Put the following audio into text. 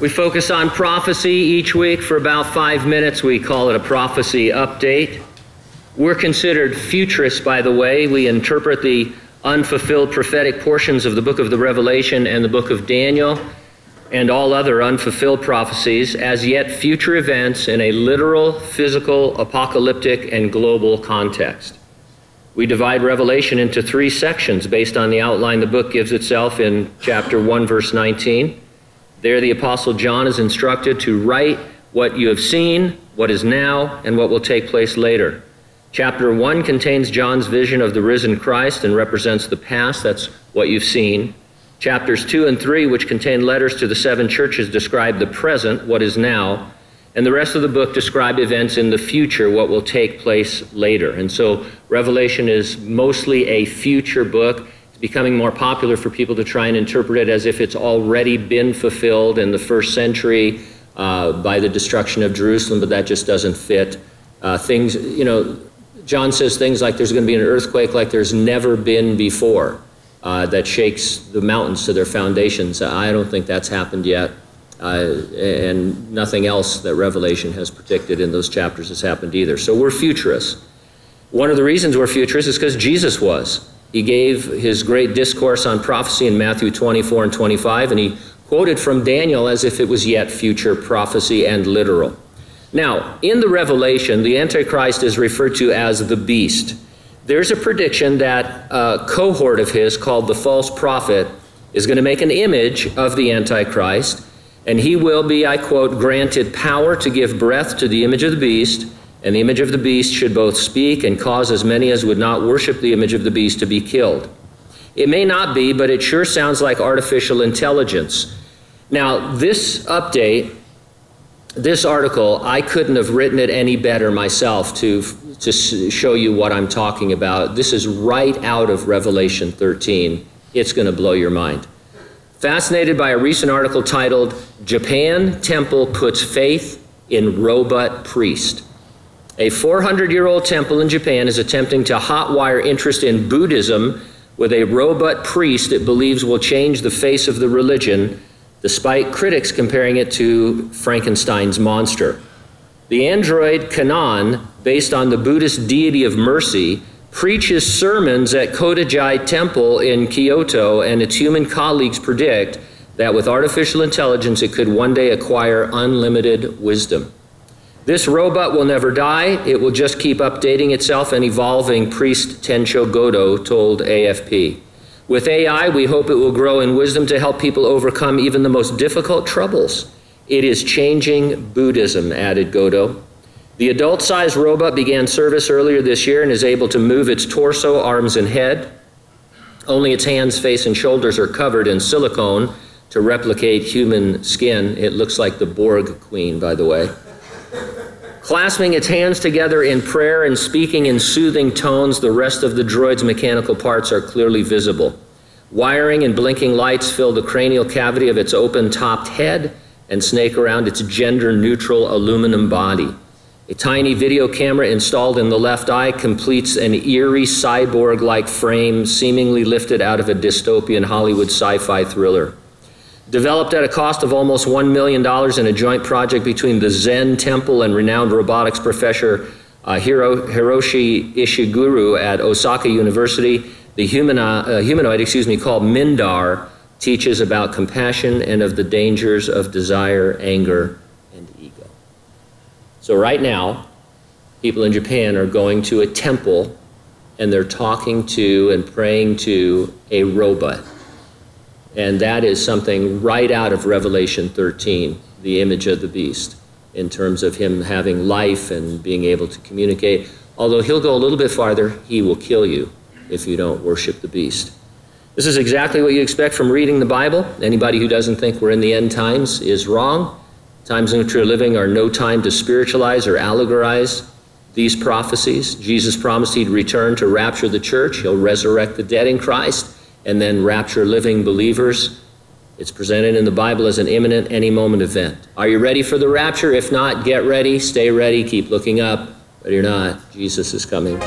We focus on prophecy each week for about five minutes. We call it a prophecy update. We're considered futurists, by the way. We interpret the unfulfilled prophetic portions of the book of the Revelation and the book of Daniel and all other unfulfilled prophecies as yet future events in a literal, physical, apocalyptic, and global context. We divide Revelation into three sections based on the outline the book gives itself in chapter 1, verse 19. There, the Apostle John is instructed to write what you have seen, what is now, and what will take place later. Chapter 1 contains John's vision of the risen Christ and represents the past. That's what you've seen. Chapters 2 and 3, which contain letters to the seven churches, describe the present, what is now. And the rest of the book describe events in the future, what will take place later. And so Revelation is mostly a future book becoming more popular for people to try and interpret it as if it's already been fulfilled in the first century uh, by the destruction of Jerusalem, but that just doesn't fit. Uh, things, you know, John says things like there's going to be an earthquake like there's never been before uh, that shakes the mountains to their foundations. I don't think that's happened yet. Uh, and nothing else that Revelation has predicted in those chapters has happened either. So we're futurists. One of the reasons we're futurists is because Jesus was. He gave his great discourse on prophecy in Matthew 24 and 25, and he quoted from Daniel as if it was yet future prophecy and literal. Now, in the Revelation, the Antichrist is referred to as the beast. There's a prediction that a cohort of his called the false prophet is going to make an image of the Antichrist, and he will be, I quote, granted power to give breath to the image of the beast and the image of the beast should both speak and cause as many as would not worship the image of the beast to be killed. It may not be, but it sure sounds like artificial intelligence. Now, this update, this article, I couldn't have written it any better myself to, to show you what I'm talking about. This is right out of Revelation 13. It's going to blow your mind. Fascinated by a recent article titled, Japan Temple Puts Faith in Robot Priest. A 400 year old temple in Japan is attempting to hotwire interest in Buddhism with a robot priest it believes will change the face of the religion, despite critics comparing it to Frankenstein's monster. The android Kannon, based on the Buddhist deity of mercy, preaches sermons at Kodaiji Temple in Kyoto, and its human colleagues predict that with artificial intelligence it could one day acquire unlimited wisdom. This robot will never die. It will just keep updating itself and evolving, priest Tensho Goto told AFP. With AI, we hope it will grow in wisdom to help people overcome even the most difficult troubles. It is changing Buddhism, added Godo. The adult sized robot began service earlier this year and is able to move its torso, arms, and head. Only its hands, face, and shoulders are covered in silicone to replicate human skin. It looks like the Borg Queen, by the way. Clasping its hands together in prayer and speaking in soothing tones, the rest of the droid's mechanical parts are clearly visible. Wiring and blinking lights fill the cranial cavity of its open topped head and snake around its gender neutral aluminum body. A tiny video camera installed in the left eye completes an eerie cyborg like frame seemingly lifted out of a dystopian Hollywood sci fi thriller. Developed at a cost of almost $1 million in a joint project between the Zen Temple and renowned robotics professor uh, Hiro, Hiroshi Ishiguro at Osaka University, the uh, humanoid, excuse me, called Mindar, teaches about compassion and of the dangers of desire, anger, and ego. So right now, people in Japan are going to a temple and they're talking to and praying to a robot. And that is something right out of Revelation 13, the image of the beast, in terms of him having life and being able to communicate. Although he'll go a little bit farther, he will kill you if you don't worship the beast. This is exactly what you expect from reading the Bible. Anybody who doesn't think we're in the end times is wrong. Times in which we're living are no time to spiritualize or allegorize these prophecies. Jesus promised he'd return to rapture the church, he'll resurrect the dead in Christ and then rapture living believers. It's presented in the Bible as an imminent, any moment event. Are you ready for the rapture? If not, get ready, stay ready, keep looking up. But you're not, Jesus is coming.